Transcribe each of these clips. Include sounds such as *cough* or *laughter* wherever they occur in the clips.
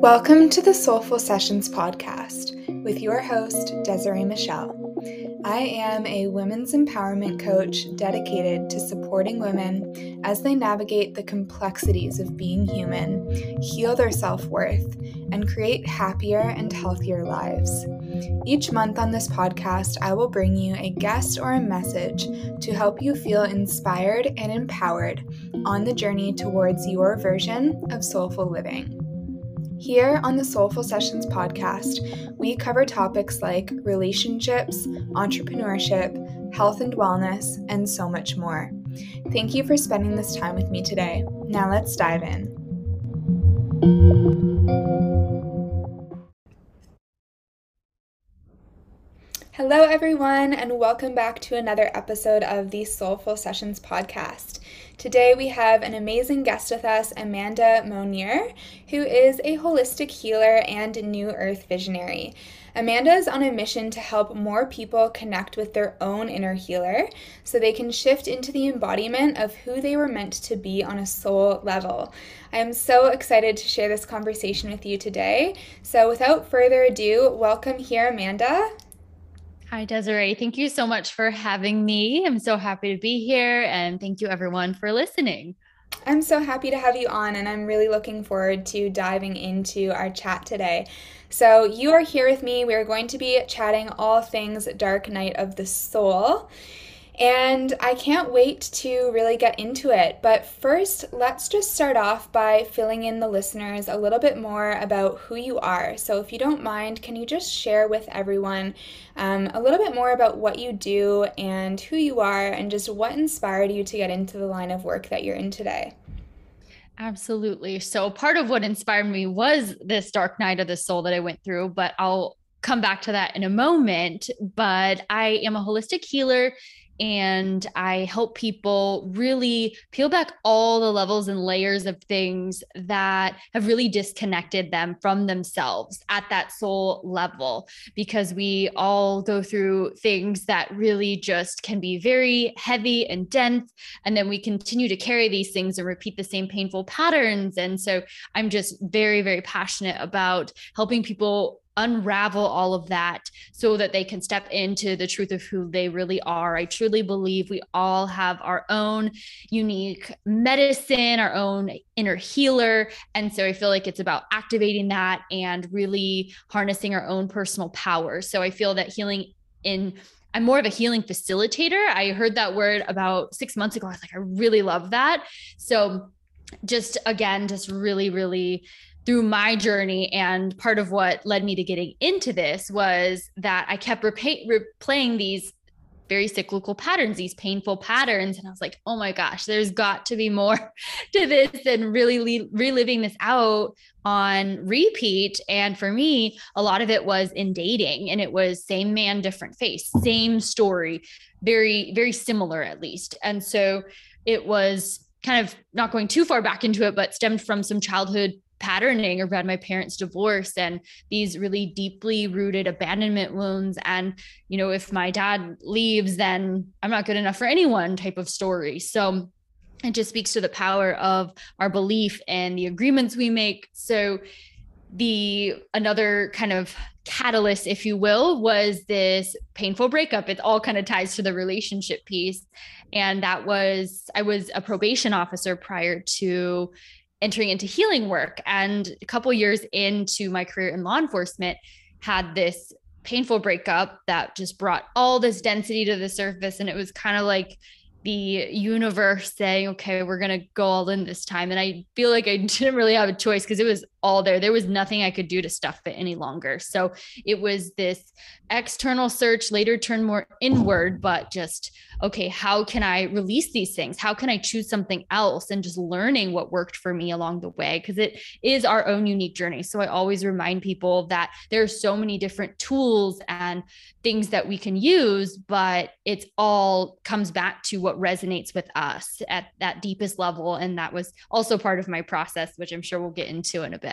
Welcome to the Soulful Sessions podcast with your host, Desiree Michelle. I am a women's empowerment coach dedicated to supporting women as they navigate the complexities of being human, heal their self worth, and create happier and healthier lives. Each month on this podcast, I will bring you a guest or a message to help you feel inspired and empowered on the journey towards your version of soulful living. Here on the Soulful Sessions podcast, we cover topics like relationships, entrepreneurship, health and wellness, and so much more. Thank you for spending this time with me today. Now let's dive in. Hello, everyone, and welcome back to another episode of the Soulful Sessions podcast. Today, we have an amazing guest with us, Amanda Monnier, who is a holistic healer and New Earth visionary. Amanda is on a mission to help more people connect with their own inner healer so they can shift into the embodiment of who they were meant to be on a soul level. I am so excited to share this conversation with you today. So, without further ado, welcome here, Amanda. Hi, Desiree. Thank you so much for having me. I'm so happy to be here. And thank you, everyone, for listening. I'm so happy to have you on, and I'm really looking forward to diving into our chat today. So, you are here with me. We are going to be chatting all things Dark Night of the Soul. And I can't wait to really get into it. But first, let's just start off by filling in the listeners a little bit more about who you are. So, if you don't mind, can you just share with everyone um, a little bit more about what you do and who you are, and just what inspired you to get into the line of work that you're in today? Absolutely. So, part of what inspired me was this dark night of the soul that I went through, but I'll come back to that in a moment. But I am a holistic healer and I help people really peel back all the levels and layers of things that have really disconnected them from themselves at that soul level. Because we all go through things that really just can be very heavy and dense. And then we continue to carry these things and repeat the same painful patterns. And so I'm just very, very passionate about helping people unravel all of that so that they can step into the truth of who they really are. I truly believe we all have our own unique medicine, our own inner healer. And so I feel like it's about activating that and really harnessing our own personal power. So I feel that healing in I'm more of a healing facilitator. I heard that word about six months ago. I was like, I really love that. So just again, just really, really through my journey and part of what led me to getting into this was that I kept repay- replaying these very cyclical patterns, these painful patterns. And I was like, oh my gosh, there's got to be more *laughs* to this than really reliving this out on repeat. And for me, a lot of it was in dating and it was same man, different face, same story, very, very similar at least. And so it was kind of not going too far back into it, but stemmed from some childhood patterning around my parents' divorce and these really deeply rooted abandonment wounds. And, you know, if my dad leaves, then I'm not good enough for anyone type of story. So it just speaks to the power of our belief and the agreements we make. So the another kind of catalyst if you will was this painful breakup it all kind of ties to the relationship piece and that was i was a probation officer prior to entering into healing work. And a couple years into my career in law enforcement had this painful breakup that just brought all this density to the surface. And it was kind of like the universe saying okay we're going to go all in this time. And i feel like i *laughs* didn't really have a choice because it was all there. There was nothing I could do to stuff it any longer. So it was this external search, later turned more inward, but just, okay, how can I release these things? How can I choose something else? And just learning what worked for me along the way, because it is our own unique journey. So I always remind people that there are so many different tools and things that we can use, but it's all comes back to what resonates with us at that deepest level. And that was also part of my process, which I'm sure we'll get into in a bit.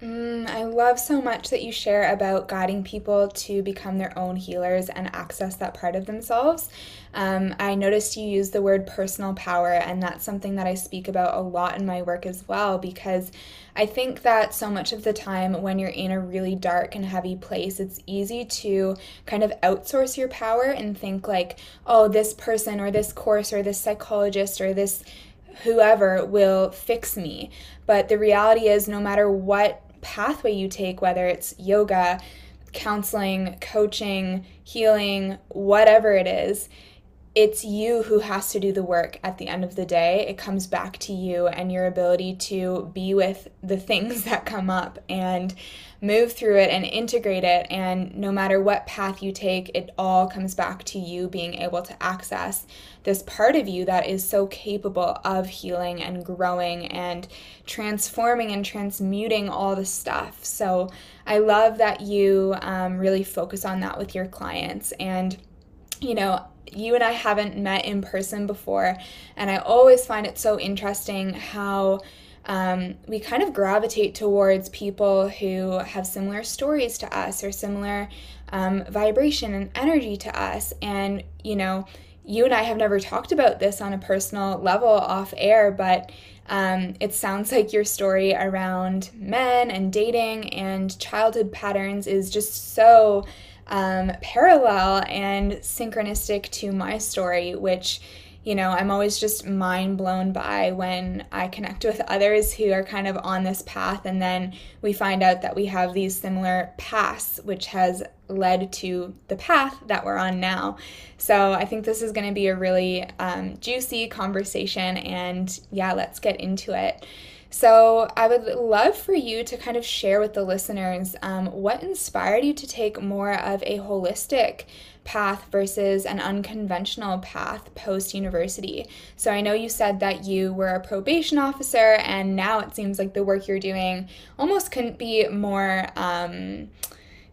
Mm, I love so much that you share about guiding people to become their own healers and access that part of themselves. Um, I noticed you use the word personal power, and that's something that I speak about a lot in my work as well because I think that so much of the time when you're in a really dark and heavy place, it's easy to kind of outsource your power and think, like, oh, this person or this course or this psychologist or this whoever will fix me. But the reality is, no matter what pathway you take, whether it's yoga, counseling, coaching, healing, whatever it is, it's you who has to do the work at the end of the day. It comes back to you and your ability to be with the things *laughs* that come up and move through it and integrate it. And no matter what path you take, it all comes back to you being able to access this part of you that is so capable of healing and growing and transforming and transmuting all the stuff. So I love that you um, really focus on that with your clients. And, you know, you and I haven't met in person before, and I always find it so interesting how um, we kind of gravitate towards people who have similar stories to us or similar um, vibration and energy to us. And, you know, you and I have never talked about this on a personal level off air, but um, it sounds *laughs* like your story around men and dating and childhood patterns is just so um, parallel and synchronistic to my story, which you know, I'm always just mind blown by when I connect with others who are kind of on this path, and then we find out that we have these similar paths, which has led to the path that we're on now. So I think this is going to be a really um, juicy conversation, and yeah, let's get into it. So, I would love for you to kind of share with the listeners um, what inspired you to take more of a holistic path versus an unconventional path post university. So I know you said that you were a probation officer, and now it seems like the work you're doing almost couldn't be more. Um,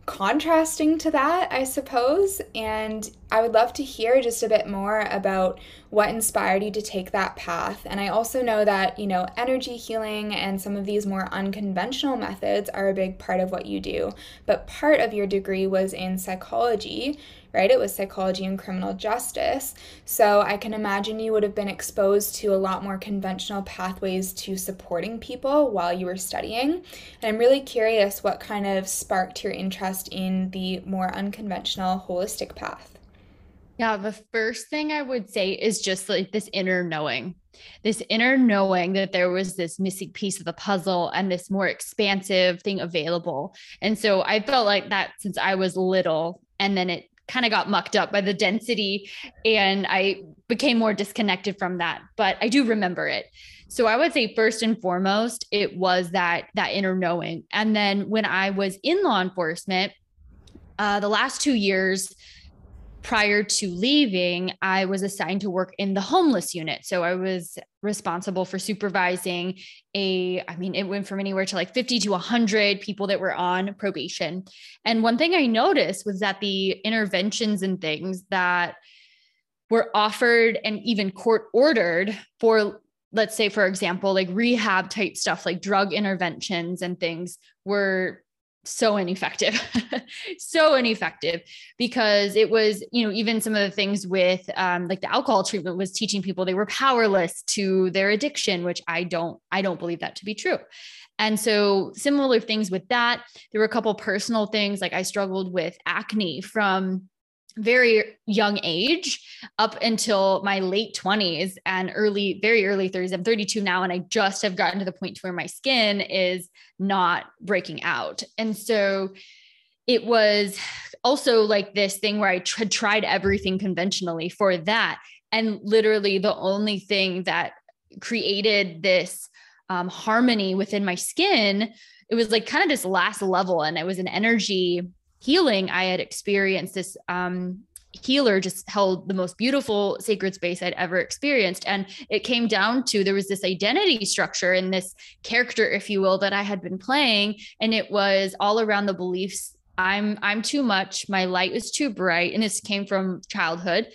contrasting to that, I suppose. And I would love to hear just a bit more about what inspired you to take that path. And I also know that, you know, energy healing and some of these more unconventional methods are a big part of what you do. But part of your degree was in psychology, right? It was psychology and criminal justice. So I can imagine you would have been exposed to a lot more conventional pathways to supporting people while you were studying. And I'm really curious what kind of sparked your interest in the more unconventional holistic path. Yeah, the first thing I would say is just like this inner knowing, this inner knowing that there was this missing piece of the puzzle and this more expansive thing available. And so I felt like that since I was little. And then it kind of got mucked up by the density and I became more disconnected from that, but I do remember it. So I would say first and foremost, it was that that inner knowing. And then when I was in law enforcement, uh, the last two years, prior to leaving, I was assigned to work in the homeless unit. So I was responsible for supervising a, I mean, it went from anywhere to like 50 to 100 people that were on probation. And one thing I noticed was that the interventions and things that were offered and even court ordered for let's say for example like rehab type stuff like drug interventions and things were so ineffective *laughs* so ineffective because it was you know even some of the things with um, like the alcohol treatment was teaching people they were powerless to their addiction which i don't i don't believe that to be true. And so similar things with that. There were a couple personal things like i struggled with acne from very young age up until my late 20s and early very early 30s i'm 32 now and i just have gotten to the point to where my skin is not breaking out. And so it was also like this thing where i had tried everything conventionally for that. And literally the only thing that created this um, harmony within my skin it was like kind of this last level and it was an energy healing, I had experienced this um, healer just held the most beautiful sacred space I'd ever experienced. And it came down to there was this identity structure and this character, if you will, that I had been playing. And it was all around the beliefs I'm I'm too much, my light is too bright. And this came from childhood.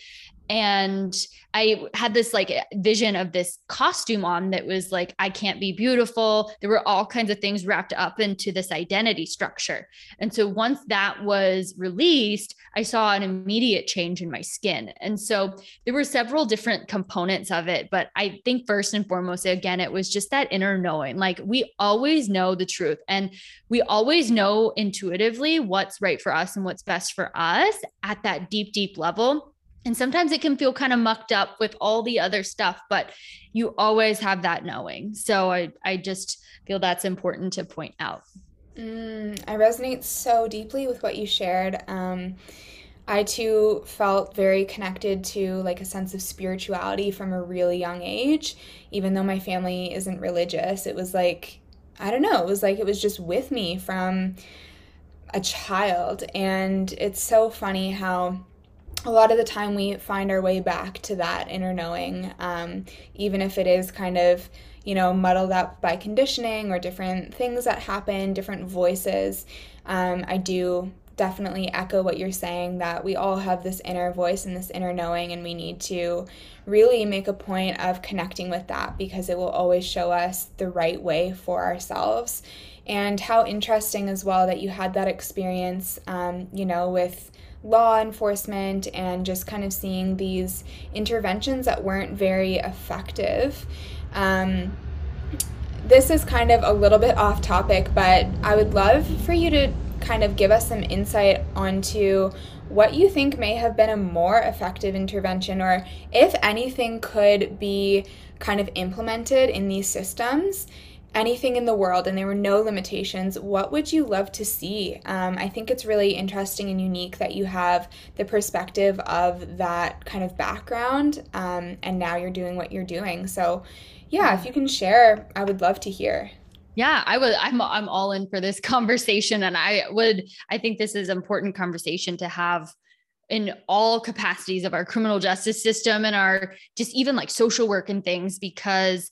And I had this like vision of this costume on that was like, I can't be beautiful. There were all kinds of things wrapped up into this identity structure. And so once that was released, I saw an immediate change in my skin. And so there were several different components of it. But I think first and foremost, again, it was just that inner knowing. Like we always know the truth and we always know intuitively what's right for us and what's best for us at that deep, deep level and sometimes it can feel kind of mucked up with all the other stuff, but you always have that knowing. So I, I just feel that's important to point out. Mm, I resonate so deeply with what you shared. Um, I too felt very connected to like a sense of spirituality from a really young age. Even though my family isn't religious, it was like, I don't know, it was like it was just with me from a child. And it's so funny how a lot of the time we find our way back to that inner knowing, um, even if it is kind of, you know, muddled up by conditioning or different things that happen, different voices. Um, I do definitely echo what you're saying that we all have this inner voice and this inner knowing, and we need to really make a point of connecting with that because it will always show us the right way for ourselves. And how interesting as well that you had that experience, um, you know, with law enforcement and just kind of seeing these interventions that weren't very effective. Um, this is kind of a little bit off topic, but I would love for you to kind of give us some insight onto what you think may have been a more effective intervention, or if anything could be kind of implemented in these systems anything in the world and there were no limitations, what would you love to see? Um, I think it's really interesting and unique that you have the perspective of that kind of background um, and now you're doing what you're doing. So, yeah, if you can share, I would love to hear. Yeah, I would I'm I'm all in for this *laughs* conversation and I would I think this is important conversation to have in all capacities of our criminal justice system and our just even like social work and things because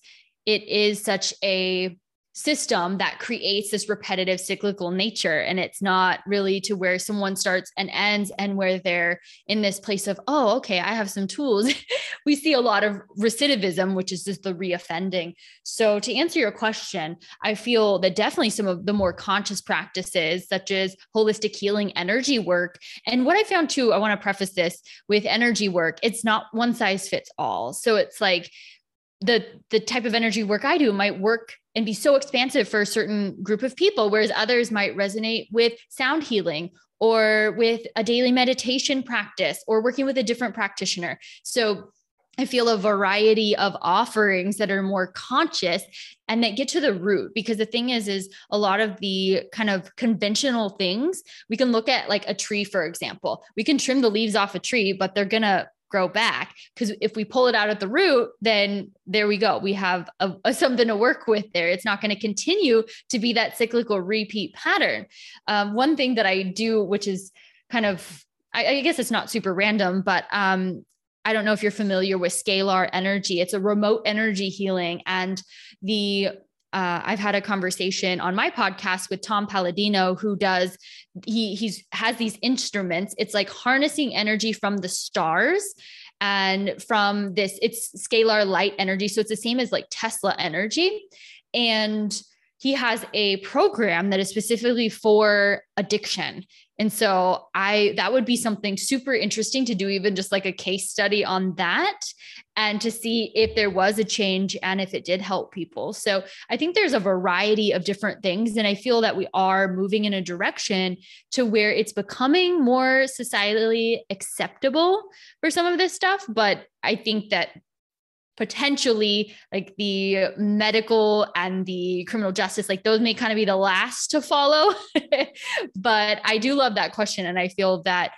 it is such a system that creates this repetitive cyclical nature. And it's not really to where someone starts and ends and where they're in this place of oh okay i have some tools. *laughs* We see a lot of recidivism which is just the reoffending. So to answer your question i feel that definitely some of the more conscious practices such as holistic healing energy work. And what i found too i want to preface this with energy work it's not one size fits all. So it's like the the type of energy work I do might work and be so expansive for a certain group of people whereas others might resonate with sound healing or with a daily meditation practice or working with a different practitioner. So I feel a variety of offerings that are more conscious and that get to the root because the thing is is a lot of the kind of conventional things we can look at like a tree for example. We can trim the leaves off a tree but they're going to grow back because if we pull it out at the root then there we go we have a, a something to work with there it's not going to continue to be that cyclical repeat pattern um, one thing that i do which is kind of I, I guess it's not super random but um, I don't know if you're familiar with scalar energy. It's a remote energy healing. And the uh, I've had a conversation on my podcast with Tom Paladino, who does he he's has these instruments. It's like harnessing energy from the stars and from this. It's scalar light energy, so it's the same as like Tesla energy, and he has a program that is specifically for addiction and so I that would be something super interesting to do even just like a case study on that and to see if there was a change and if it did help people. So I think there's a variety of different things and I feel that we are moving in a direction to where it's becoming more societally acceptable for some of this stuff, but I think that potentially like the medical and the criminal justice like those may kind of be the last to follow *laughs* but i do love that question and i feel that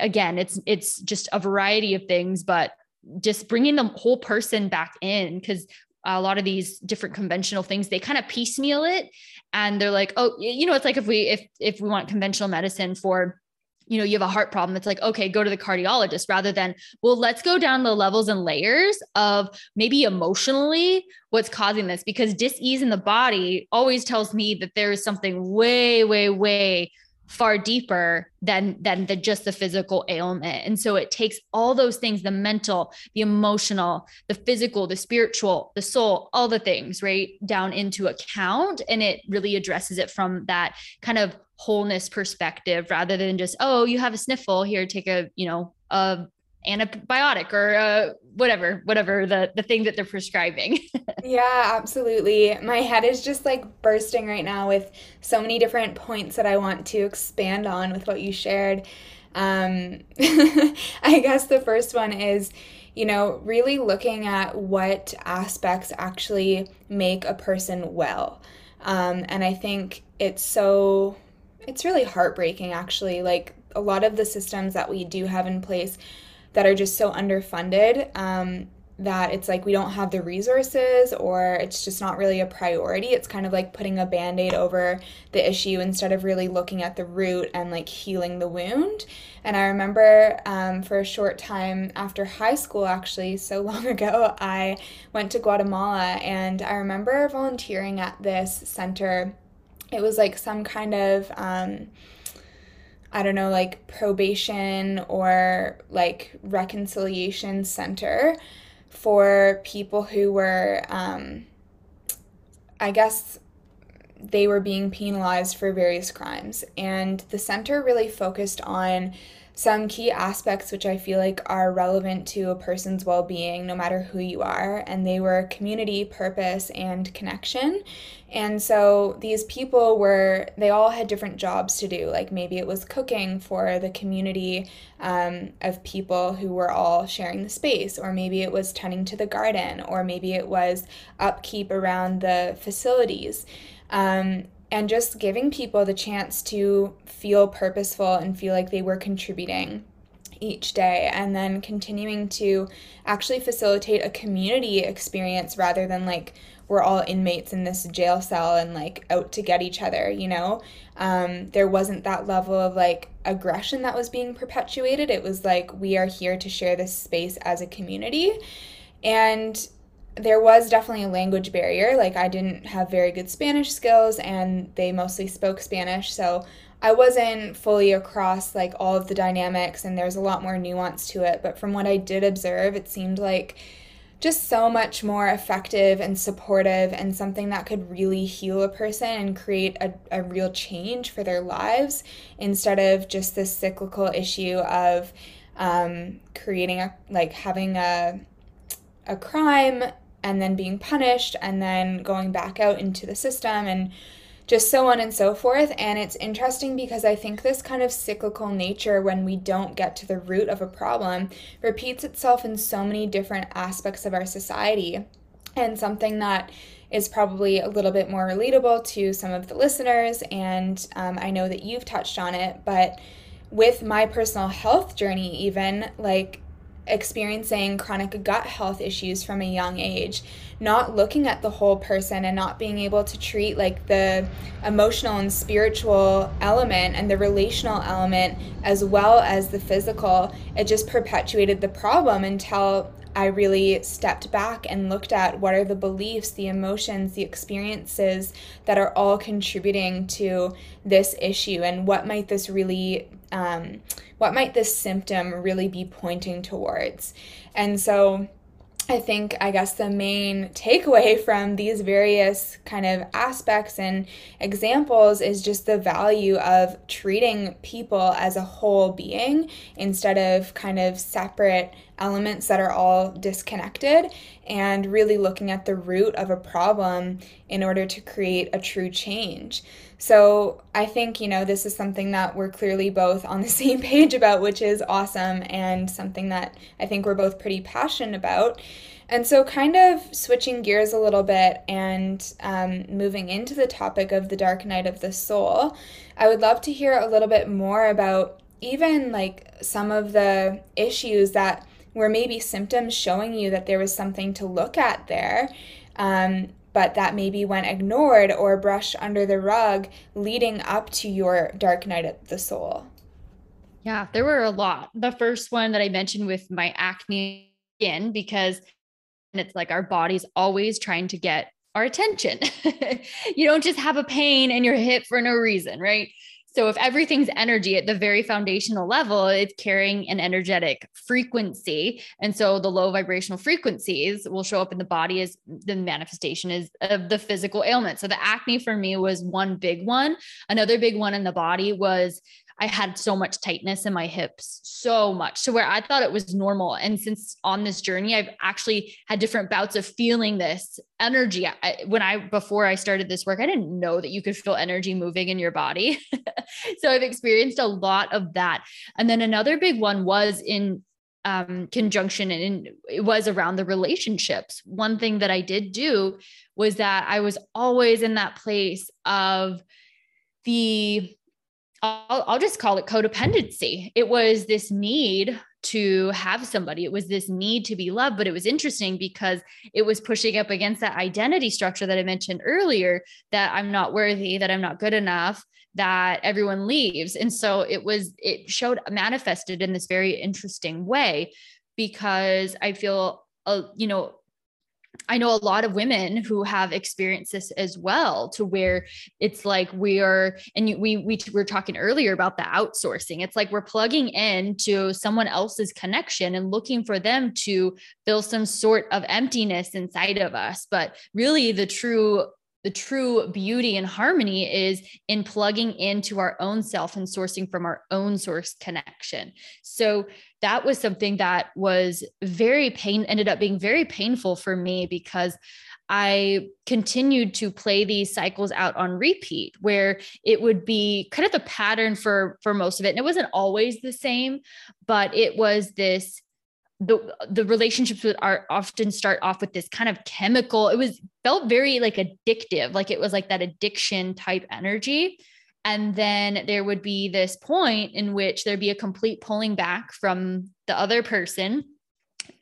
again it's it's just a variety of things but just bringing the whole person back in because a lot of these different conventional things they kind of piecemeal it and they're like oh you know it's like if we if if we want conventional medicine for you know, you have a heart problem, it's like, okay, go to the cardiologist rather than, well, let's go down the levels and layers of maybe emotionally what's causing this because dis-ease in the body always tells me that there is something way, way, way far deeper than than the just the physical ailment. And so it takes all those things the mental the emotional the physical the spiritual the soul all the things right down into account. And it really addresses it from that kind of wholeness perspective rather than just oh you have a sniffle here take a you know a antibiotic or uh, whatever whatever the the thing that they're prescribing. *laughs* Yeah absolutely. My head is just like bursting right now with so many different points that i want to expand on with what you shared. Um, *laughs* i guess the first one is you know really looking at what aspects actually make a person well. Um, and i think it's so it's really heartbreaking actually. Like a lot of the systems that we do have in place that are just so underfunded um, that it's like we don't have the resources or it's just not really a priority. It's kind of like putting a band aid over the issue instead of really looking at the root and like healing the wound. And I remember um, for a short time after high school, actually, so *laughs* long ago, I went to Guatemala and I remember volunteering at this center. It was like some kind of. Um, I don't know, like probation or like reconciliation center for people who were, um, I guess, they were being penalized for various crimes. And the center really focused on some key aspects which I feel like are relevant to a person's well being, no matter who you are. And they were community, purpose, and connection. And so these people were, they all had different jobs to do. Like maybe it was cooking for the community um, of people who were all sharing the space, or maybe it was tending to the garden, or maybe it was upkeep around the facilities. Um, and just giving people the chance to feel purposeful and feel like they were contributing each day and then continuing to actually facilitate a community experience rather than like we're all inmates in this jail cell and like out to get each other you know? Um, there wasn't that level of like aggression that was being perpetuated. It was like we are here to share this space as a community. And there was definitely a language barrier. Like, I didn't have very good Spanish skills, and they mostly spoke Spanish. So, I wasn't fully across like all of the dynamics, and there's a lot more nuance to it. But from what I did observe, it seemed like just so much more effective and supportive, and something that could really heal a person and create a, a real change for their lives instead of just this cyclical issue of um, creating a like having a a crime and then being punished and then going back out into the system and just so on and so forth. And it's interesting because I think this kind of cyclical nature, when we don't get to the root of a problem, repeats itself in so many different aspects of our society. And something that is probably a little bit more relatable to some of the listeners, and um, I know that you've touched on it, but with my personal health journey, even like experiencing chronic gut health issues from a young age not looking at the whole person and not being able to treat like the emotional and spiritual element and the relational element as well as the physical it just perpetuated the problem until I really stepped back and looked at what are the beliefs, the emotions, the experiences that are all contributing to this issue, and what might this really um, what might this symptom really be pointing towards? And so I think, I guess, the main takeaway *laughs* from these various kind of aspects and examples is just the value of treating people as a whole being instead of kind of separate elements that are all disconnected and really looking at the root of a problem in order to create a true change. So I think, you know, this is something that we're clearly both on the *laughs* same page about, which is awesome and something that I think we're both pretty passionate about. And so, kind of switching gears a little bit and um, moving into the topic of the dark night of the soul, I would love to hear a little bit more about even like some of the issues that were maybe symptoms showing you that there was something to look at there. Um, but that maybe went ignored or brushed under the rug leading up to your dark night of the soul? Yeah, there were a lot. The first one that I mentioned with my acne skin, because it's like our body's always trying to get our attention. *laughs* you don't just have a pain in your hip for no reason, right? So if everything's energy at the very foundational level, it's carrying an energetic frequency. And so the low vibrational frequencies will show up in the body as the manifestation is of the physical ailment. So the acne for me was one big one. Another big one in the body was I had so much tightness in my hips, so much to where I thought it was normal. And since on this journey, I've actually had different bouts of feeling this energy. I, when I, before I started this work, I didn't know that you could feel energy moving in your body. *laughs* so I've experienced a lot of that. And then another big one was in um, conjunction and it was around the relationships. One thing that I did do was that I was always in that place of the I'll, I'll just call it codependency. It was this need to have somebody. It was this need to be loved. But it was interesting because it was pushing up against that identity structure that I mentioned earlier that I'm not worthy, that I'm not good enough, that everyone leaves. And so it was, it showed manifested in this very interesting way because I feel, uh, you know, I know a lot of women who have experienced this as well, to where it's like we are, and we we were talking earlier about the outsourcing. It's like we're plugging in to someone else's connection and looking for them to fill some sort of emptiness inside of us. But really, the true the true beauty and harmony is in plugging into our own self and sourcing from our own source connection. So that was something that was very pain ended up being very painful for me because I continued to play these cycles out on repeat where it would be kind of the pattern for for most of it. And it wasn't always the same but it was this the the relationships would are often start off with this kind of chemical it was felt very like addictive like it was like that addiction type energy and then there would be this point in which there'd be a complete pulling back from the other person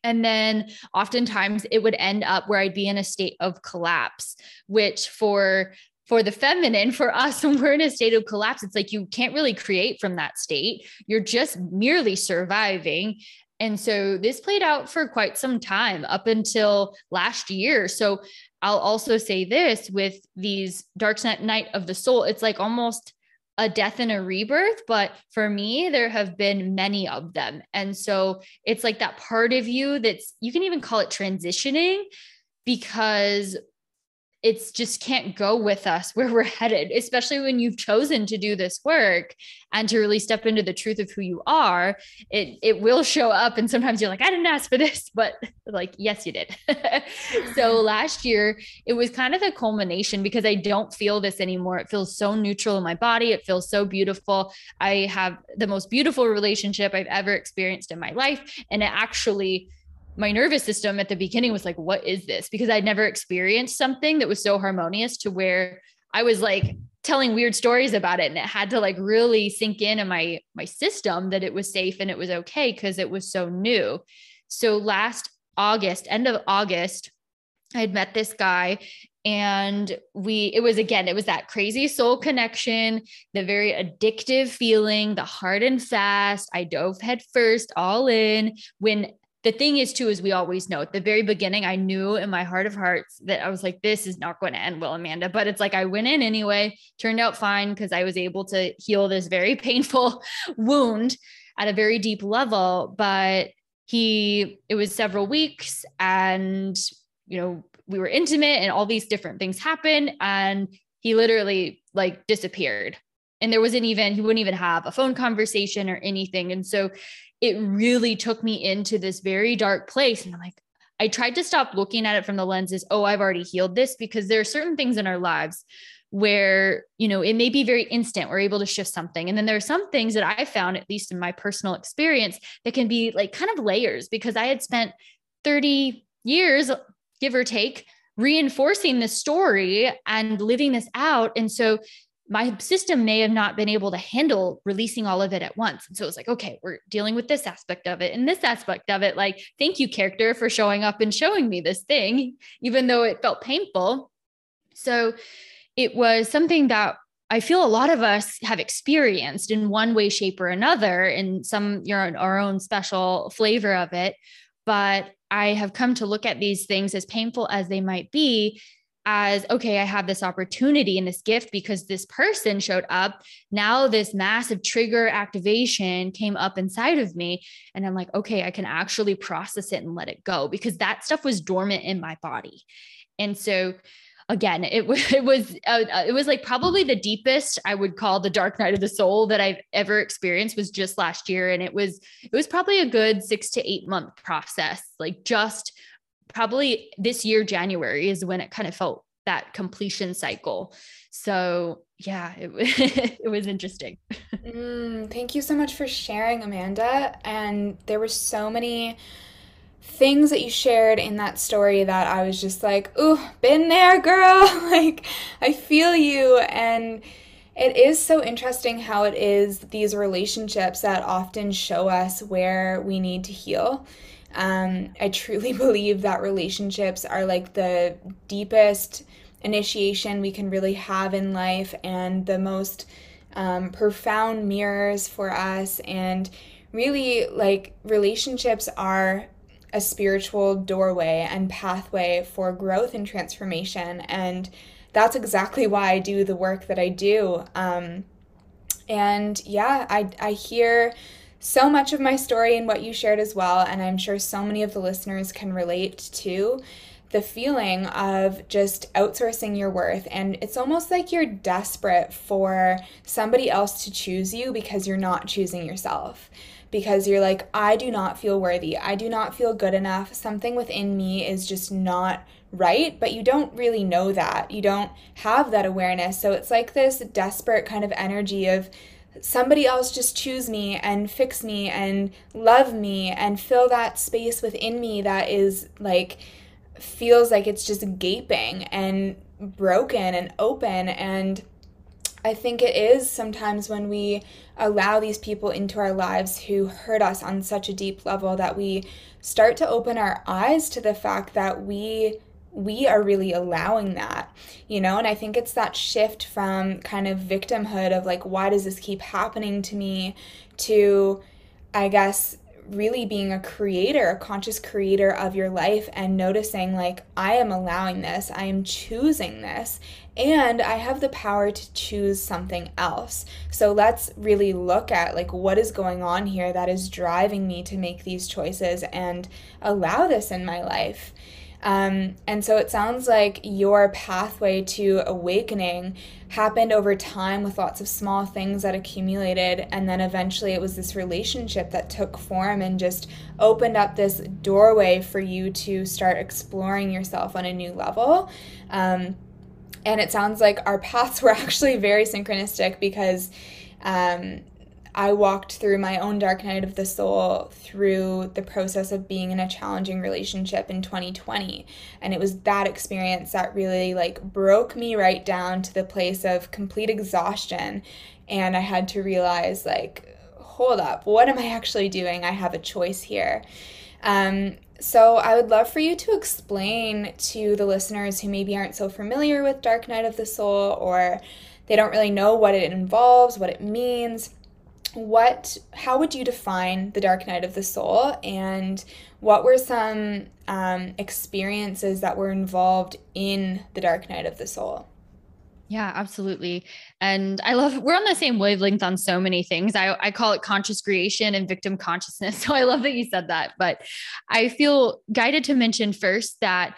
and then oftentimes it would end up where I'd be in a state of collapse, which for for the feminine, for us, *laughs* when we're in a state of collapse, it's like you can't really create from that state. You're just merely surviving. And so this played out for quite some time up until last year. So I'll also say this with these dark night of the soul, it's like almost a death and a rebirth, but for me, there have been many of them. And so it's like that part of you that's, you can even call it transitioning because it's just can't go with us *laughs* where we're headed, especially when you've chosen to do this work and to really step into the truth of who you are. It it will show up, and sometimes you're like, I didn't ask for this, *laughs* but like, yes, you did. *laughs* so last year, it was kind of the culmination because I don't feel this anymore. It feels so neutral in my body. It feels so beautiful. I have the most beautiful relationship I've ever experienced in my life, and it actually my nervous system at the beginning was like, what is this? Because I'd never experienced something that was so harmonious to where I was like telling weird stories about it. And it had to like really sink in in my my system that it was safe and it was okay because it was so new. So last August, end of August, I had met this guy and we it was again it was that crazy soul connection the very addictive feeling the hard and fast i dove head first all in when the thing is too is we always know at the very beginning i knew in my heart of hearts that i was like this is not going to end well amanda. But it's like i went in anyway turned out fine because i was able to heal this very *laughs* painful wound at a very deep level. But he it was several weeks and you know we were intimate and all these different things happened and he literally like disappeared and there wasn't even he wouldn't even have a phone conversation or anything and so it really took me into this very dark place. And I'm like, I tried to stop looking at it from the lenses, oh, I've already healed this, because there are certain things in our lives where, you know, it may be very instant. We're able to shift something. And then there are some things that I found, at least in my personal experience, that can be like kind of layers because I had spent 30 years, give or take, reinforcing this story and living this out. And so my system may have not been able to handle releasing all of it at once. And so it was like, okay, we're dealing with this aspect of it and this aspect of it. Like, thank you, character, for showing up and showing me this thing, even though it felt painful. So it was something that I feel a lot of us have experienced in one way, shape, or another, in some your our own special flavor of it. But I have come to look at these things as painful as they might be as okay, I have this opportunity and this gift because this person showed up. Now, this massive trigger activation came up inside of me. And I'm like, okay, I can actually process it and let it go because that stuff was dormant in my body. And so, again it, was *laughs* it was uh, uh, it was like probably the deepest i would call the dark night of the soul that i've ever experienced was just last year and it was it was probably a good six to eight month process like just probably this year january is when it kind of felt that completion cycle so yeah it, *laughs* it was interesting mm, thank you so much for sharing amanda and there were so many things that you shared in that story that I was just like, ooh, been there, girl. *laughs* like, I feel you. And it is so interesting how it is these relationships that often show us where we need to heal. Um, I truly *laughs* believe that relationships are like the deepest initiation we can really have in life and the most um, profound mirrors for us. And really, like, relationships are a spiritual doorway and pathway for growth and transformation. And that's exactly why I do the work that I do. Um, and yeah, I, I hear so much of my story and what you shared as well. And I'm sure so many of the listeners can relate to the feeling of just outsourcing your worth. And it's almost like you're desperate for somebody else to choose you because you're not choosing yourself because you're like, I do not feel worthy. I do not feel good enough. Something within me is just not right, but you don't really know that. You don't have that awareness. So it's like this desperate kind of energy of, somebody else just choose me and fix me and love me and fill that space within me that is like feels like it's just gaping and broken and open. And I think it is sometimes when we allow these people into our lives who hurt us on such a deep level that we start to open our eyes to the fact that we we are really allowing that you know and i think it's that shift from kind of victimhood of like why does this keep happening to me to i guess really being a creator, a conscious creator of your life and noticing, like, I am allowing this, I am choosing this, and I have the power to choose something else. So let's really look at, like, what is going on here that is driving me to make these choices and allow this in my life. Um, and so it sounds like your pathway to awakening happened over time with lots of small things that accumulated. And then eventually it was this relationship that took form and just opened up this doorway for you to start exploring yourself on a new level. Um, and it sounds like our *laughs* paths were actually very synchronistic because um, I walked through my own dark night of the soul through the process of being in a challenging relationship in 2020 and it was that experience that really like broke me right down to the place of complete exhaustion. And I had to realize like hold up what am I actually doing? I have a choice here. Um, so I would love for you to explain to the listeners who maybe aren't so familiar with dark night of the soul or they don't really know what it involves what it means what how would you define the dark night of the soul and what were some um, experiences that were involved in the dark night of the soul yeah, absolutely. And I love we're on the same wavelength on so many things. I, I call it conscious creation and victim consciousness. *laughs* So I love that you said that. But I feel guided to mention first that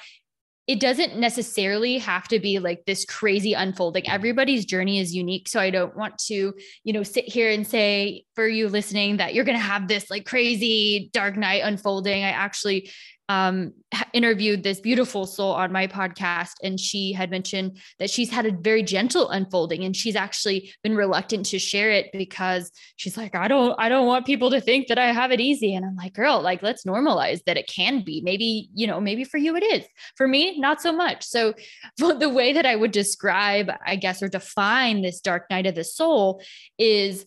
it doesn't necessarily have to be like this crazy unfolding. Everybody's journey is unique so i don't want to you know sit here and say for you listening that you're going to have this like crazy dark night unfolding. I actually um, interviewed this beautiful soul on my podcast, and she had mentioned that she's had a very gentle unfolding, and she's actually been reluctant to share it because she's like, I don't, I don't want people to think that I have it easy. And I'm like, girl, like let's normalize that it can be. Maybe you know, maybe for you it is. For me, not so much. So, *laughs* the way that I would describe, I guess, or define this dark night of the soul is.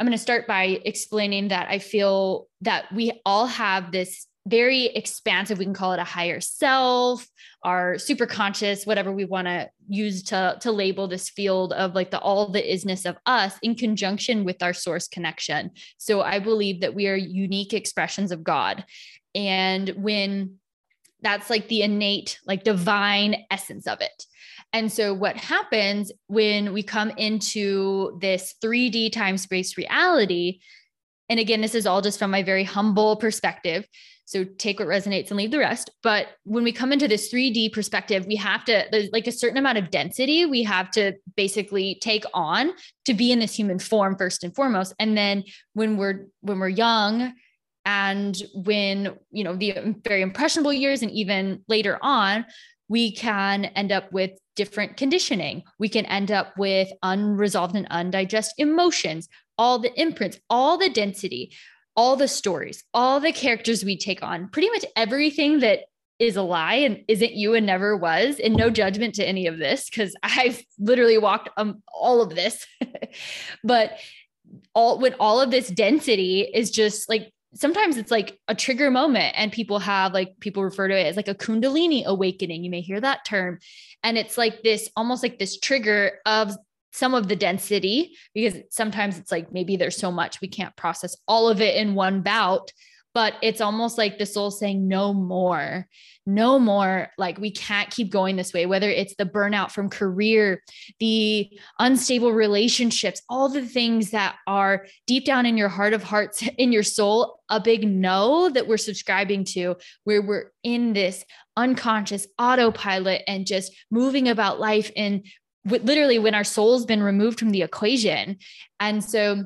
I'm going to start by explaining that I feel that we all have this very expansive. We can call it a higher self, our super conscious, whatever we want to use to, to label this field of like the all the isness of us in conjunction with our source connection. So I believe that we are unique expressions of God. And when that's like the innate like divine essence of it and so what happens when we come into this 3d time space reality and again this is all just from my very humble perspective so take what resonates and leave the rest. But when we come into this 3D perspective, we have to, there's like a certain amount of density we have to basically take on to be in this human form first and foremost. And then when we're, when we're young, and when you know the very impressionable years and even later on we can end up with different conditioning we can end up with unresolved and undigested emotions all the imprints all the density all the stories, all the characters we take on, pretty much everything that is a lie and isn't you and never was and no judgment to any of this because *laughs* i've literally walked um, all of this. *laughs* But all when all of this density is just like sometimes it's like a trigger moment and people have like people refer to it as like a kundalini awakening. You may hear that term. And it's like this almost like this trigger of some of the density because sometimes it's like maybe there's so much we can't process all of it in one bout but it's almost like the soul saying no more no more like we can't keep going this way whether it's the burnout from career the unstable relationships all the things that are deep down in your heart of hearts *laughs* in your soul a big no that we're subscribing to where we're in this unconscious autopilot and just moving about life in literally when our soul's been removed from the equation. And so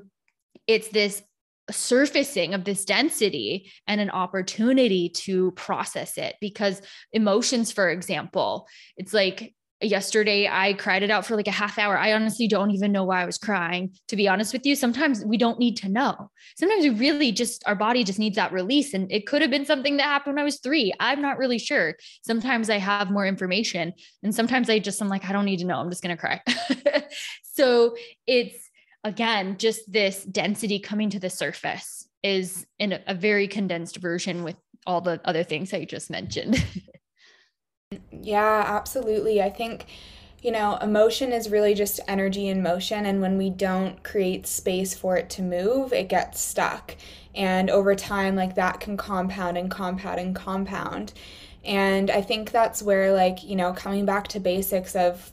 it's this surfacing of this density and an opportunity to process it because emotions for example it's like yesterday I cried it out for like a half hour. I honestly don't even know why I was crying. To be honest with you, sometimes we don't need to know. Sometimes we really just, our body just needs that release. And it could have been something that happened when I was three. I'm not really sure. Sometimes I have more information. And sometimes I just, I'm like, I don't need to know. I'm just going to cry. *laughs* so it's, again, just this density coming to the surface is in a, a very condensed version with all the other things I just mentioned. *laughs* Yeah, absolutely. I think, you know, emotion is really just energy in motion. And when we don't create space for it to move, it gets stuck. And over time, like that can compound and compound and compound. And I think that's where, like, you know, coming back to basics of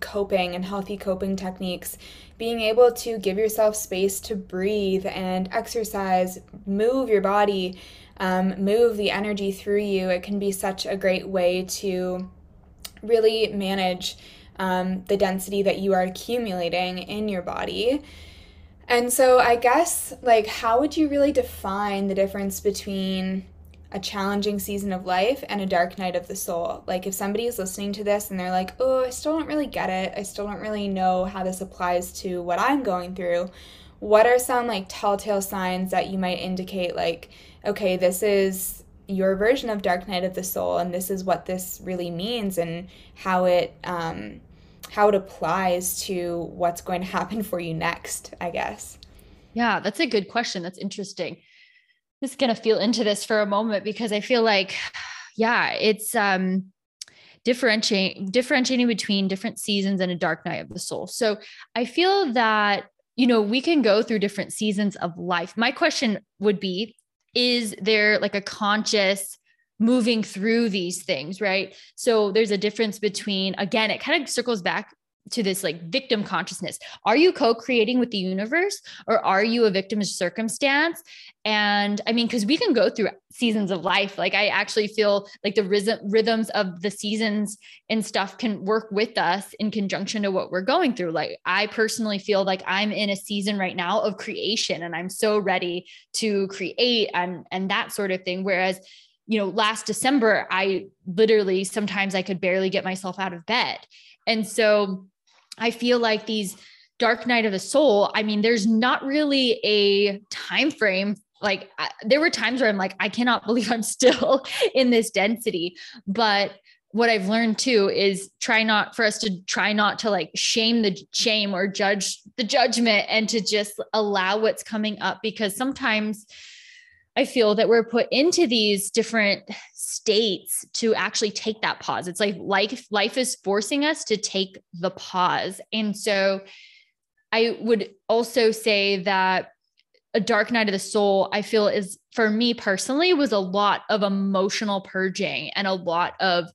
coping and healthy coping techniques, being able to give yourself space to breathe and exercise, move your body um, move the energy through you, it can be such a great way to really manage um, the density that you are accumulating in your body. And so, I guess, like, how would you really define the difference between a challenging season of life and a dark night of the soul? Like, if somebody is listening to this and they're like, oh, I still don't really get it, I still don't really know how this applies to what I'm going through, what are some like telltale signs that you might indicate, like, okay, this is your version of Dark Night of the Soul, and this is what this really means and how it um, how it applies to what's going to happen for you next, I guess. Yeah, that's a good question. That's interesting. I'm just gonna feel into this for a moment because I feel like, yeah, it's um differentiating differentiating between different seasons and a dark night of the soul. So I feel that you know we can go through different seasons of life. My question would be is there like a conscious moving through these things, right? So there's a difference between, again, it kind of circles back to this like victim consciousness. Are you co creating with the universe or are you a victim of circumstance? And I mean, because we can go through seasons of life. Like, I actually feel like the rhythm, rhythms of the seasons and stuff can work with us in conjunction to what we're going through. Like, I personally feel like I'm in a season right now of creation and I'm so ready to create and, and that sort of thing. Whereas, you know, last December, I literally sometimes I could barely get myself out of bed. And so I feel like these dark night of the soul, I mean, there's not really a time frame like I, there were times where I'm like, I cannot *laughs* believe I'm still in this density. But what I've learned too is try not for us to try not to like shame the shame or judge the judgment and to just allow what's coming up because sometimes I feel that we're put into these different states to actually take that pause. It's like life life is forcing us to take the pause. And so I would also say that a dark night of the soul, I feel is for me personally was a lot of emotional purging and a lot of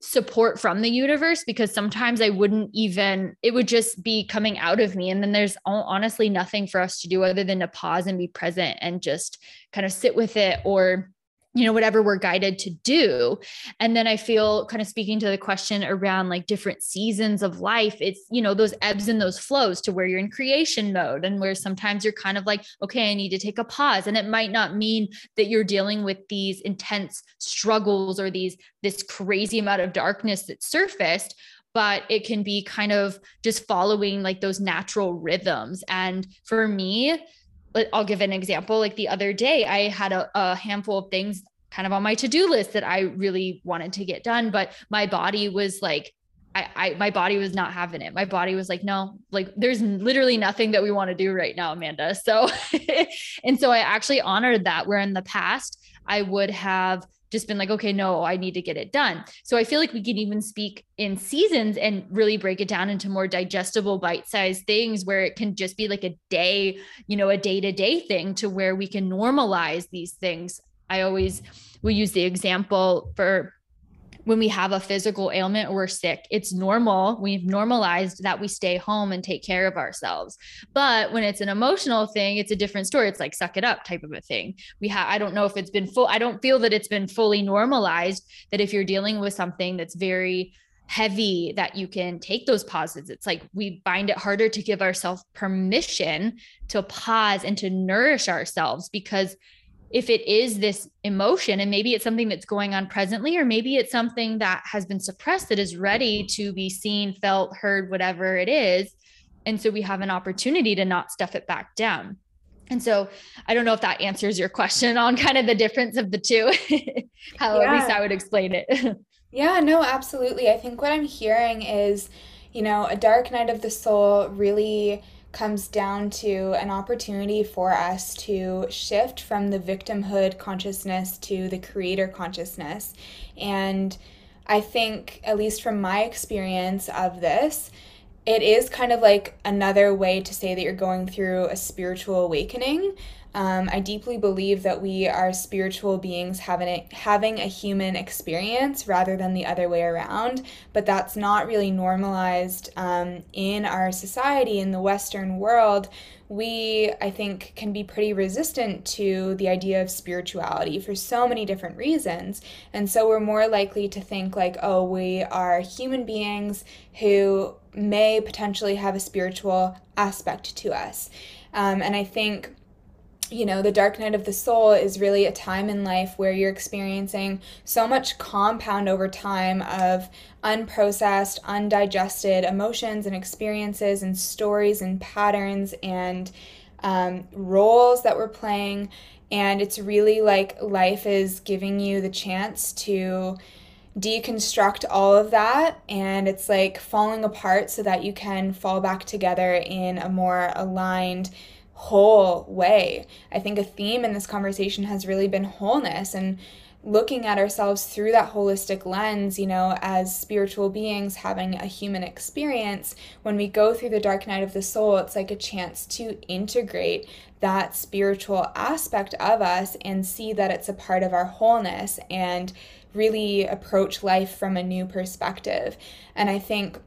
support from the universe because sometimes I wouldn't even, it would just be coming out of me. And then there's honestly nothing for us to do other than to pause and be present and just kind of sit with it or you know whatever we're guided to do. And then i feel kind of speaking to the question around like different seasons of life it's you know those ebbs and those flows to where you're in creation mode and where sometimes you're kind of like okay i need to take a pause. And it might not mean that you're dealing with these intense struggles or these this crazy amount of darkness that surfaced but it can be kind of just following like those natural rhythms. And for me I'll give an example. Like the other day, I had a, a handful of things kind of on my to-do list that I really wanted to get done, but my body was like, I, I, my body was not having it. My body was like, no, like there's literally nothing that we want to do right now, Amanda. So, *laughs* and so I actually honored that where in the past I would have just been like, okay, no, I need to get it done. So I feel like we can even speak in seasons and really break it down into more digestible bite-sized things where it can just be like a day, you know, a day-to-day thing to where we can normalize these things. I always will use the example for when we have a physical ailment or we're sick, it's normal. We've normalized that we stay home and take care of ourselves. But when it's an emotional thing, it's a different story. It's like suck it up type of a thing. We have I don't know if it's been full I don't feel that it's been fully normalized that if you're dealing with something that's very heavy that you can take those pauses. It's like we find it harder to give ourselves permission to pause and to nourish ourselves because if it is this emotion and maybe it's something that's going on presently or maybe it's something that has been suppressed that is ready to be seen felt heard whatever it is. And so we have an opportunity to not stuff it back down. And so i don't know if that answers your question on kind of the difference of the two *laughs* how yeah. at least i would explain it. *laughs* Yeah no absolutely. I think what i'm hearing is you know a dark night of the soul really comes down to an opportunity for us to shift from the victimhood consciousness to the creator consciousness. And I think, at least from my experience of this, it is kind of like another way to say that you're going through a spiritual awakening. Um, I deeply believe that we are spiritual beings having a, having a human experience rather than the other way around, but that's not really normalized um, in our society, in the Western world. We, I think, can be pretty resistant to the idea of spirituality for so many different reasons. And so we're more likely to think, like, oh, we are human beings who may potentially have a spiritual aspect to us. Um, and I think you know, the dark night of the soul is really a time in life where you're experiencing so much compound over time of unprocessed, undigested emotions and experiences and stories and patterns and um, roles that we're playing. And it's really like life is giving you the chance to deconstruct all of that and it's like falling apart so that you can fall back together in a more aligned whole way. I think a theme in this conversation has really been wholeness and looking at ourselves through that holistic lens, you know, as spiritual beings having a human experience. When we go through the dark night of the soul, it's like a chance to integrate that spiritual aspect of us and see that it's a part of our wholeness and really approach life from a new perspective. And I think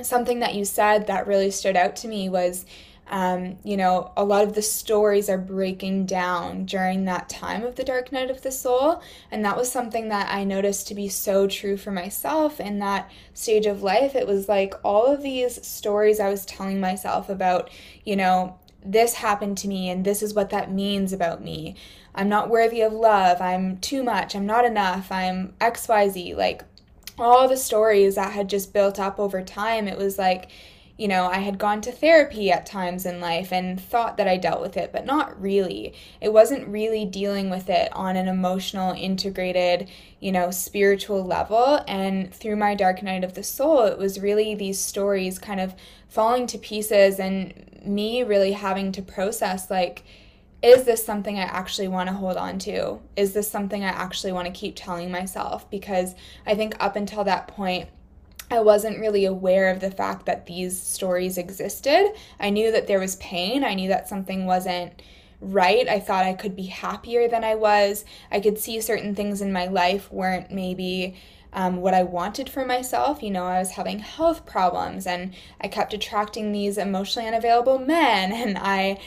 something that you said that really stood out to me was um, you know, a lot of the stories are breaking down during that time of the dark night of the soul. And that was something that I noticed to be so true for myself in that stage of life. It was like all of these stories I was telling myself about, you know, this happened to me and this is what that means about me. I'm not worthy of love. I'm too much. I'm not enough. I'm XYZ. Like all the stories that had just built up over time, it was like, you know, I had gone to therapy at times in life and thought that I dealt with it, but not really. It wasn't really dealing with it on an emotional, integrated, you know, spiritual level. And through my dark night of the soul, it was really these stories kind of falling to pieces and me really having to process like, is this something I actually want to hold on to? Is this something I actually want to keep telling myself? Because I think up until that point, I wasn't really aware of the fact that these stories existed. I knew that there was pain. I knew that something wasn't right. I thought I could be happier than I was. I could see certain things in my life weren't maybe um, what I wanted for myself. You know, I was having health problems and I kept attracting these emotionally unavailable men, *laughs* and I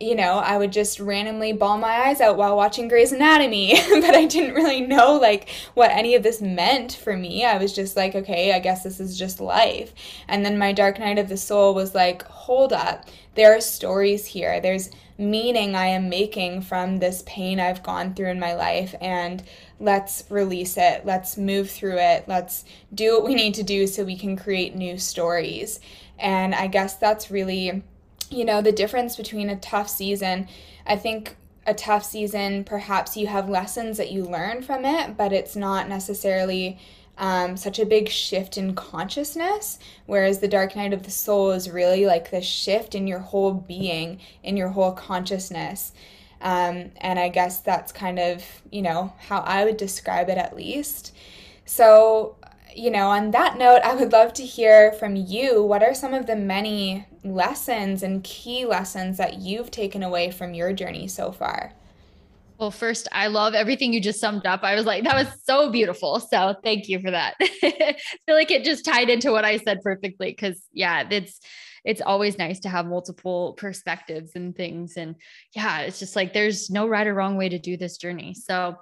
you know, I would just randomly bawl my eyes out while watching Grey's Anatomy, *laughs* but I didn't really know like what any of this meant for me. I was just like, okay, I guess this is just life. And then my dark night of the soul was like, hold up. There are stories here. There's meaning I am making from this pain I've gone through in my life and let's release it. Let's move through it. Let's do what we need to do so we can create new stories. And I guess that's really you know, the difference between a tough season. I think a tough season, perhaps you have lessons that you learn from it, but it's not necessarily um, such a big shift in consciousness. Whereas the dark night of the soul is really like the shift in your whole being, in your whole consciousness. Um, and I guess that's kind of, you know, how I would describe it at least. So you know, on that note, I would love to hear from you. What are some of the many lessons and key lessons that you've taken away from your journey so far? Well, first, I love everything you just summed up. I was like, that was so beautiful. So thank you for that. *laughs* I feel like it just tied into what I said perfectly. Cause yeah, it's, it's always nice to have multiple perspectives and things. And yeah, it's just like, there's no right or wrong way to do this journey. So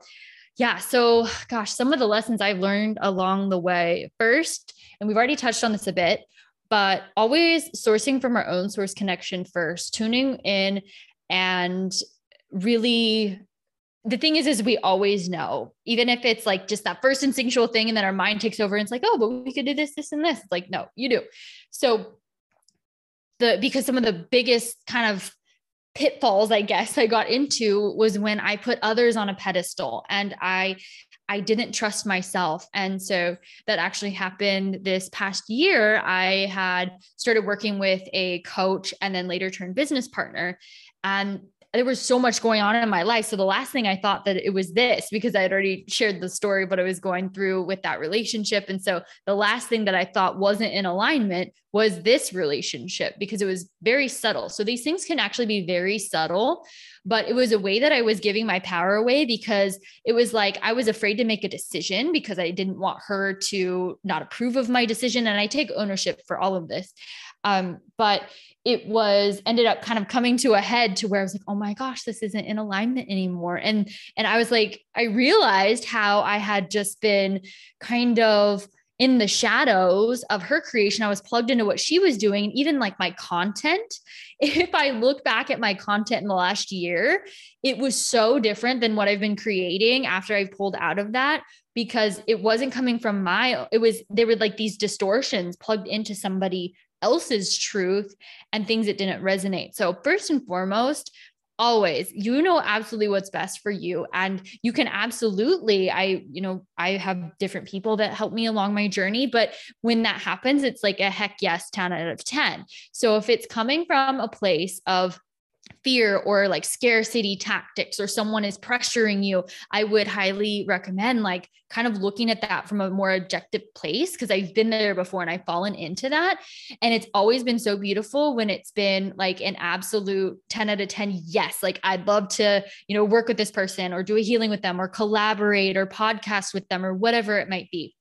yeah. So, gosh, some of the lessons I've learned along the way. First, and we've already touched on this a bit, but always sourcing from our own source connection first, tuning in and really the thing is is we always know even if it's like just that first instinctual thing and then our mind takes over and it's like oh but we could do this this and this it's like no you do so the because some of the biggest kind of pitfalls i guess i got into was when i put others on a pedestal and i i didn't trust myself. And so that actually happened this past year. I had started working with a coach and then later turned business partner. And there was so much going on in my life. So the last thing I thought that it was this because I had already shared the story, what I was going through with that relationship. And so the last thing that I thought wasn't in alignment was this relationship because it was very subtle. So these things can actually be very subtle, but it was a way that I was giving my power away because it was like I was afraid to make a decision because I didn't want her to not approve of my decision. And I take ownership for all of this. Um, but it was ended up kind of coming to a head to where I was like, oh my gosh, this isn't in alignment anymore. And and I was like, I realized how I had just been kind of in the shadows of her creation. I was plugged into what she was doing, even like my content. *laughs* If I look back at my content in the last year, it was so different than what I've been creating after I pulled out of that because it wasn't coming from my it was there were like these distortions plugged into somebody else's truth and things that didn't resonate. So, first and foremost, always you know absolutely what's best for you and you can absolutely i you know i have different people that help me along my journey but when that happens it's like a heck yes 10 out of 10 so if it's coming from a place of fear or like scarcity tactics or someone is pressuring you, I would highly recommend like kind of looking at that from a more objective place because I've been there before and I've fallen into that. And it's always been so beautiful when it's been like an absolute 10 out of 10 yes, like I'd love to, you know, work with this person or do a healing with them or collaborate or podcast with them or whatever it might be.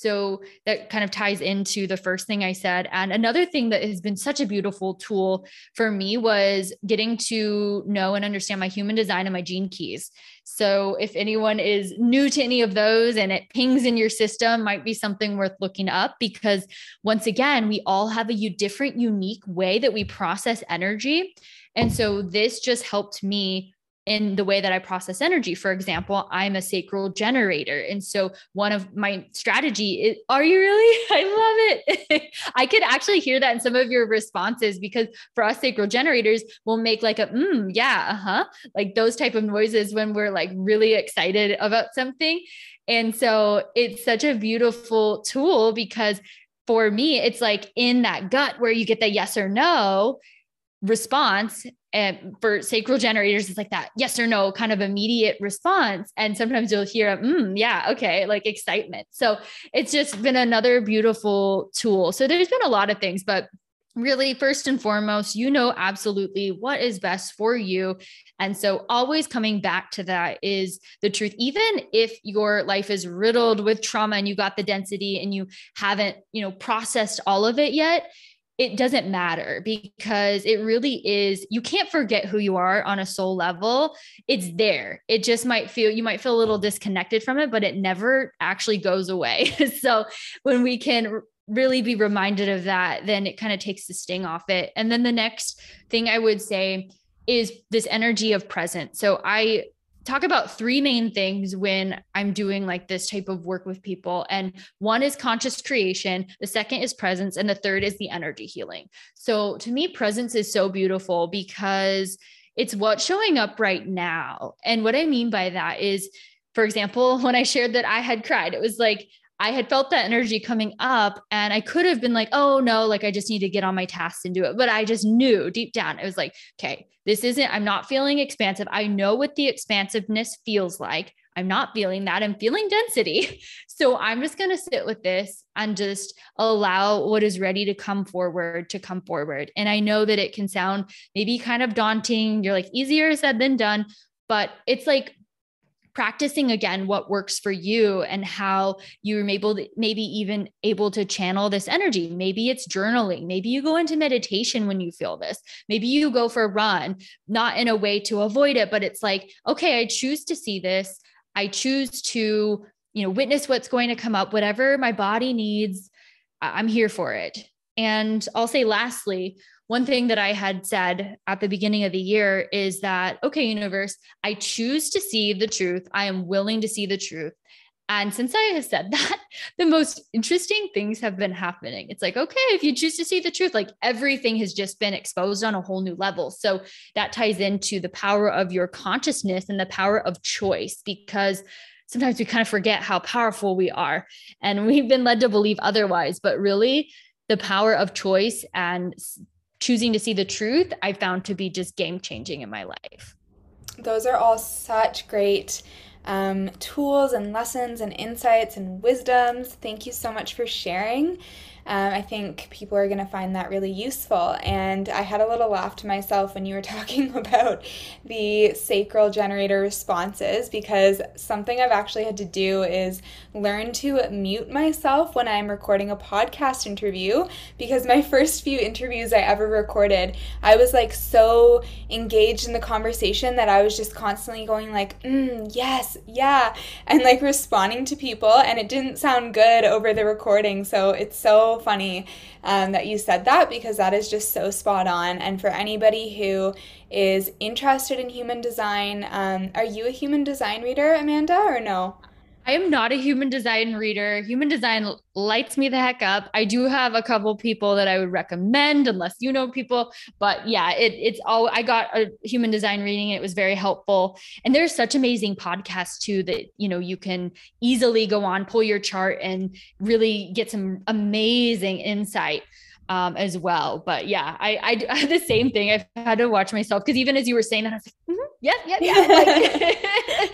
So that kind of ties into the first thing I said. And another thing that has been such a beautiful tool for me was getting to know and understand my human design and my gene keys. So if anyone is new to any of those and it pings in your system, might be something worth looking up because once again, we all have a different, unique way that we process energy. And so this just helped me in the way that I process energy. For example, I'm a sacral generator. And so one of my strategy is, are you really? *laughs* I love it. *laughs* I could actually hear that in some of your responses because for us sacral generators, we'll make like a, mm, yeah, uh-huh. Like those type of noises when we're like really excited about something. And so it's such a beautiful tool because for me, it's like in that gut where you get the yes or no response and for sacral generators it's like that yes or no kind of immediate response. And sometimes you'll hear mm, yeah okay like excitement. So it's just been another beautiful tool. So there's been a lot of things but really first and foremost you know absolutely what is best for you. And so always coming back to that is the truth. Even if your life is riddled with trauma and you got the density and you haven't you know processed all of it yet it doesn't matter because it really is you can't forget who you are on a soul level it's there it just might feel you might feel a little disconnected from it but it never actually goes away *laughs* so when we can really be reminded of that, then it kind of takes the sting off it. And then the next thing I would say is this energy of presence. So I talk about three main things when I'm doing like this type of work with people. And one is conscious creation, the second is presence, and the third is the energy healing. So to me, presence is so beautiful because it's what's showing up right now. And what I mean by that is, for example, *laughs* when I shared that I had cried, it was like, I had felt that energy coming up and I could have been like, oh no, like I just need to get on my tasks and do it. But I just knew deep down, it was like, okay, this isn't, I'm not feeling expansive. I know what the expansiveness feels like. I'm not feeling that. I'm feeling density. *laughs* So I'm just going to sit with this and just allow what is ready to come forward to come forward. And I know that it can sound maybe kind of daunting. You're like, easier said than done. But it's like practicing again what works for you and how you're able to, maybe even able to channel this energy. Maybe it's journaling. Maybe you go into meditation when you feel this. Maybe you go for a run not in a way to avoid it but it's like okay i choose to see this. I choose to you know witness what's going to come up. Whatever my body needs i'm here for it. And i'll say lastly one thing that I had said at the beginning of the year is that, okay, universe, I choose to see the truth. I am willing to see the truth. And since I have said *laughs* that, the most interesting things have been happening. It's like, okay, if you choose to see the truth, like everything has just been exposed on a whole new level. So that ties into the power of your consciousness and the power of choice because sometimes we kind of forget how powerful we are. And *laughs* we've been led to believe otherwise. But really, the power of choice and choosing to see the truth, I found to be just game changing in my life. Those are all such great um, tools and lessons and insights and wisdoms. Thank you so much for sharing. Um, I think people are going to find that really useful. And I had a little laugh to myself when you were *laughs* talking about the sacral generator responses because something I've actually had to do is learn to mute myself when I'm recording a podcast interview because my *laughs* first few interviews I ever recorded, I was like so engaged in the conversation that I was just constantly going like, mm, yes, yeah, and like responding to people and it didn't sound good over the recording. So it's so funny um, that you said that because that is just so spot on. And for anybody who is interested in human design, um, are you a human design reader, Amanda, or no? I am not a human design reader. Human design lights me the heck up. I do have a couple people that I would recommend, unless you know people. But yeah, it, it's all I got a human design reading. It was very helpful. And there's such amazing podcasts too that you know you can easily go on, pull your chart, and really get some amazing insight. Um, as well. But yeah, I, I, I *laughs* the same thing. I've had to watch myself because even as you were saying that, I was like, mm-hmm, *laughs* yeah, yeah, yeah. Like,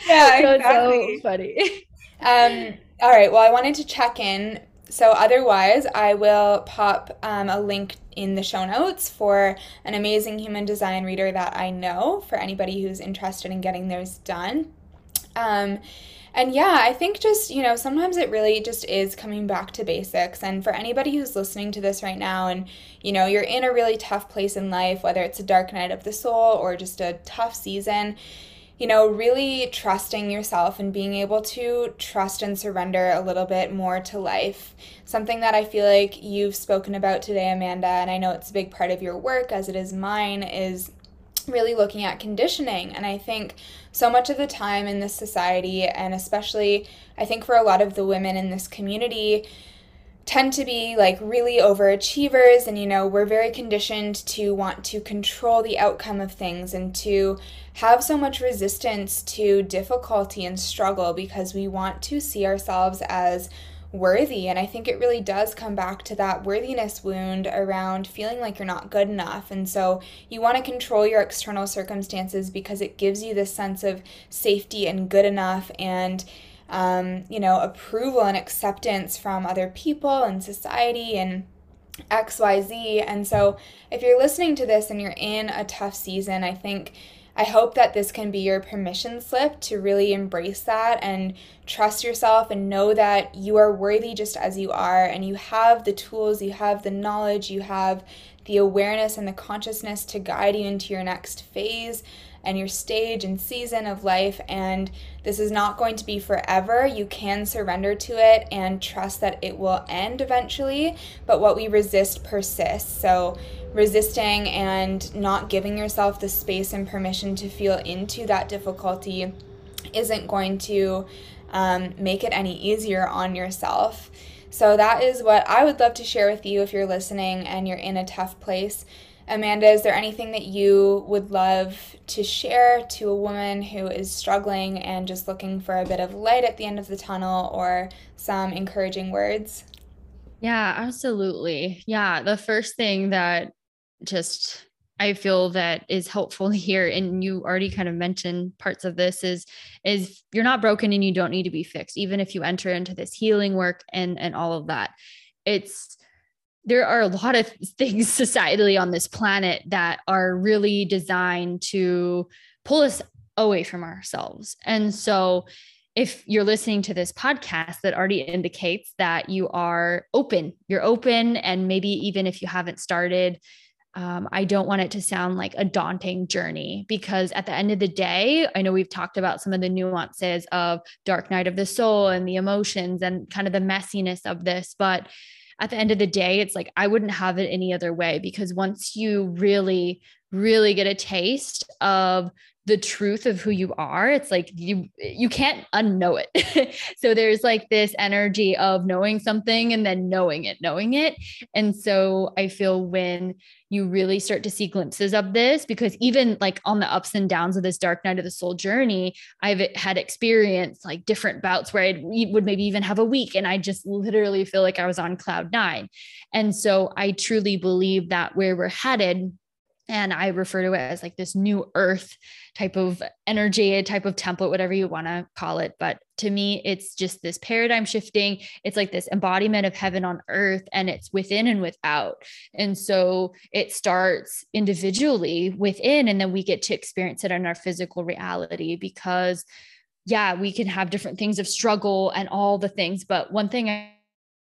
yeah, so, exactly. so funny. *laughs* Um, all right. Well, I wanted to check in. So, otherwise, I will pop um, a link in the show notes for an amazing human design reader that I know for anybody who's interested in getting theirs done. Um, and yeah, I think just, you know, sometimes it really just is coming back to basics. And for anybody who's listening to this right now and, you know, you're in a really tough place in life, whether it's a dark night of the soul or just a tough season, you know, really trusting yourself and being able to trust and surrender a little bit more to life. Something that I feel like you've spoken about today, Amanda, and I know it's a big part of your work, as it is mine, is really looking at conditioning. And I think so much of the time in this society, and especially I think for a lot of the women in this community, tend to be like really overachievers and you know we're very conditioned to want to control the outcome of things and to have so much resistance to difficulty and struggle because we want to see ourselves as worthy. And i think it really does come back to that worthiness wound around feeling like you're not good enough. And so you want to control your external circumstances because it gives you this sense of safety and good enough. And um, you know, approval and acceptance from other people and society and XYZ. And so, if you're listening to this and you're in a tough season, I think I hope that this can be your permission slip to really embrace that and trust yourself and know that you are worthy just as you are and you have the tools, you have the knowledge, you have the awareness and the consciousness to guide you into your next phase and your stage and season of life. And this is not going to be forever. You can surrender to it and trust that it will end eventually. But what we resist persists. So, resisting and not giving yourself the space and permission to feel into that difficulty isn't going to um, make it any easier on yourself. So, that is what I would love to share with you if you're listening and you're in a tough place. Amanda, is there anything that you would love to share to a woman who is struggling and just looking for a bit of light at the end of the tunnel or some encouraging words? Yeah, absolutely. Yeah, the first thing that just I feel that is helpful *laughs* here and you already kind of mentioned parts of this is is you're not broken and you don't need to be fixed even if you enter into this healing work and and all of that. It's there are a lot of *laughs* things societally on this planet that are really designed to pull us away from ourselves. And so, if you're listening to this podcast, that already indicates that you are open. You're open. And maybe even if you haven't started, um, I don't want it to sound like a daunting journey because at the end of the day, I know we've talked about some of the nuances of dark night of the soul and the emotions and kind of the messiness of this. But at the end of the day, it's like I wouldn't have it any other way because once you really, really get a taste of the truth of who you are it's like you you can't unknow it. *laughs* So there's like this energy of knowing something and then knowing it knowing it. And so i feel when you really start to see glimpses of this because even like on the ups and downs of this dark night of the soul journey i've had experienced like different bouts where i would maybe even have a week and i just literally feel like i was on cloud nine. And so i truly believe that where we're headed and I refer to it as like this new earth type of energy, a type of template, whatever you want to call it. But to me, it's just this paradigm shifting. It's like this embodiment of heaven on earth, and it's within and without. And so it starts individually within, and then we get to experience it in our physical reality because, yeah, we can have different things of struggle and all the things. But one thing I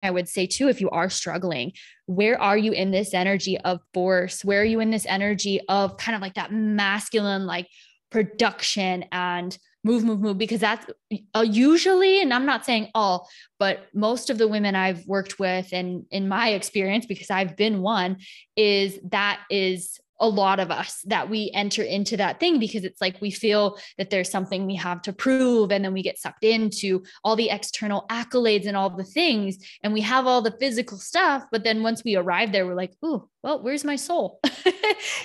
I would say too, if you are struggling, where are you in this energy of force? Where are you in this energy of kind of like that masculine, like production and move, move, move? Because that's uh, usually, and I'm not saying all, but most of the women I've worked with and in my experience, because I've been one, is that is a lot of us that we enter into that thing because it's like we feel that there's something we have to prove and then we get sucked into all the external accolades and all the things and we have all the physical stuff but then once we arrive there we're like oh well where's my soul? *laughs*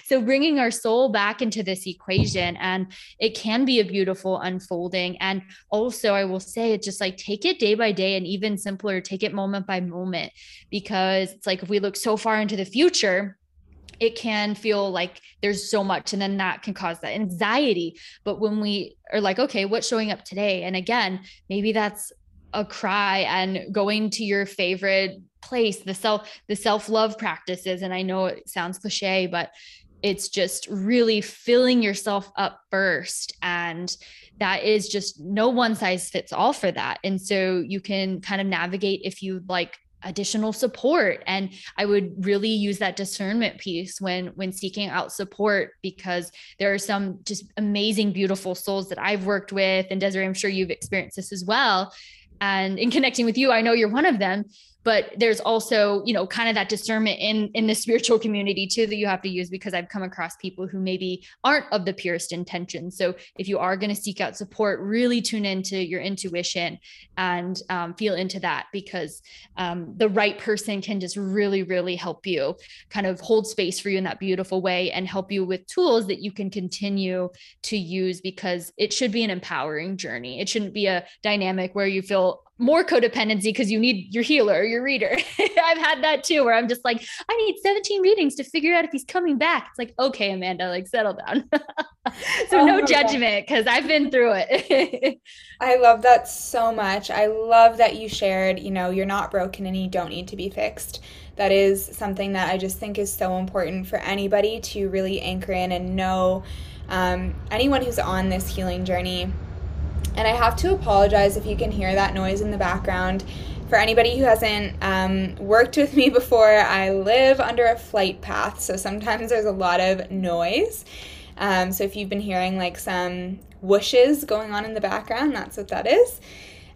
So bringing our soul back into this equation and it can be a beautiful unfolding. And also i will say it's just like take it day by day and even simpler take it moment by moment because it's like if we look so far into the future it can feel like there's so much and then that can cause that anxiety. But when we are like okay what's showing up today? And again maybe that's a cry and going to your favorite place the self the self love practices. And i know it sounds cliche but it's just really filling yourself up first. And that is just no one size fits all for that. And so you can kind of navigate if you like additional support. And i would really use that discernment piece when when seeking out support because there are some just amazing beautiful souls that i've worked with. And desiree i'm sure you've experienced this as well. And in connecting with you i know you're one of them but there's also you know kind of that discernment in in the *laughs* spiritual community too that you have to use because i've come across people who maybe aren't of the purest intention so if you are going to seek out support really tune into your intuition and um, feel into that because um, the right person can just really really help you kind of hold space for you in that beautiful way and help you with tools that you can continue to use because it should be an empowering journey. It shouldn't be a dynamic where you feel more codependency because you need your healer, your reader. *laughs* I've had that too, where I'm just like, I need 17 readings to figure out if he's coming back. It's like, okay, Amanda, like settle down. *laughs* so oh no judgment because I've been through it. *laughs* I love that so much. I love that you shared, you know, you're not broken and you don't need to be fixed. That is something that I just think is so important for anybody to really anchor in and know um, anyone who's on this healing journey and I have to apologize if you can hear that noise in the background. For anybody who hasn't um, worked with me *laughs* before, I live under a flight path, so sometimes there's a lot of noise. Um, so if you've been hearing like some whooshes going on in the background, that's what that is.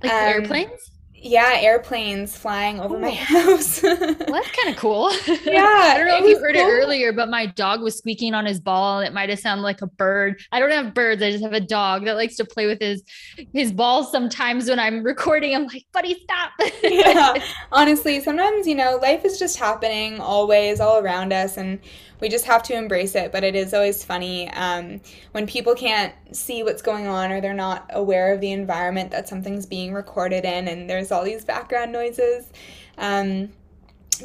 Like um, airplanes? Yeah, airplanes flying over Ooh. my house. *laughs* well, that's kind of cool. Yeah. *laughs* I don't know if you heard cool. it earlier, but my dog was squeaking on his ball. It might have sounded like a bird. I don't have birds. I just have a dog that likes to play with his his balls sometimes when I'm recording. I'm like, buddy, stop. *laughs* yeah. Honestly, sometimes, you know, life is just happening always all around us and we just have to embrace it. But it is always funny um, when people can't see what's going on or they're not aware of the environment that something's being recorded in, and there's all these background noises. Um,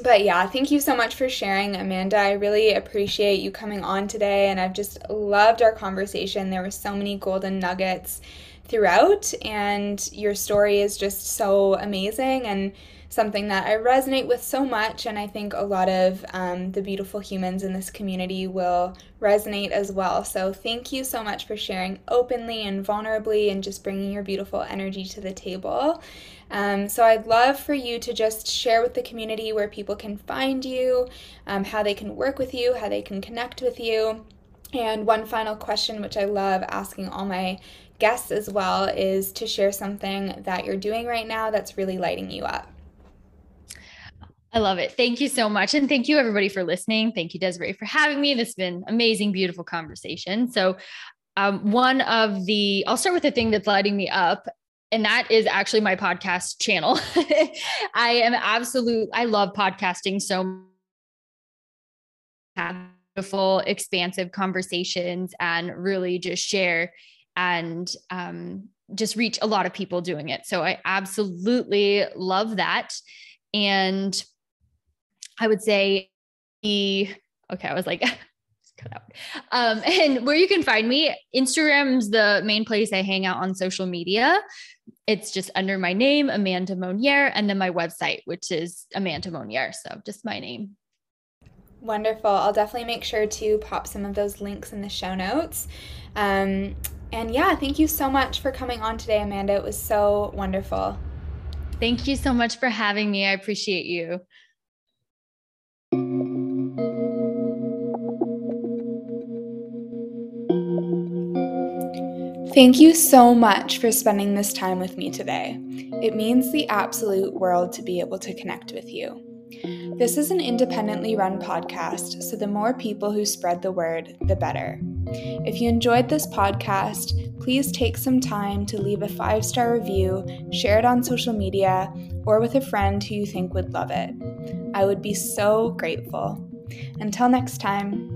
but yeah, thank you so much for sharing, Amanda. I really appreciate you coming on today, and I've just loved our conversation. There were so many golden nuggets throughout, and your story is just so amazing and something that I resonate with so much, and I think a lot of um, the beautiful humans in this community will resonate as well. So, thank you so much for sharing openly and vulnerably and just bringing your beautiful energy to the table. Um, so, I'd love for you to just share with the community where people can find you, um, how they can work with you, how they can connect with you. And one final question, which I love asking all my guests as well, is to share something that you're doing right now that's really lighting you up. I love it. Thank you so much. And thank you, everybody, for listening. Thank you, Desiree, for having me. This has been amazing, beautiful conversation. So, um, one of the, I'll start with the thing that's lighting me up. And that is actually my podcast channel. *laughs* I am absolute, I love podcasting so beautiful, expansive conversations and really just share and um, just reach a lot of people doing it. So I absolutely love that. And I would say the okay, I was like *laughs* cut out. Um, *laughs* and where you can find me, Instagram's the main place I hang out on social media. It's just under my name, Amanda Monnier, and then my website, which is Amanda Monnier. So just my name. Wonderful. I'll definitely make sure to pop some of those links in the show notes. Um, and yeah, thank you so much for coming on today, Amanda. It was so wonderful. Thank you so much for having me. I appreciate you. Thank you so much for spending this time with me today. It means the absolute world to be able to connect with you. This is an independently run podcast, so the more people who spread the word, the better. If you enjoyed this podcast, please take some time to leave a five star review, share it on social media, or with a friend who you think would love it. I would be so grateful. Until next time.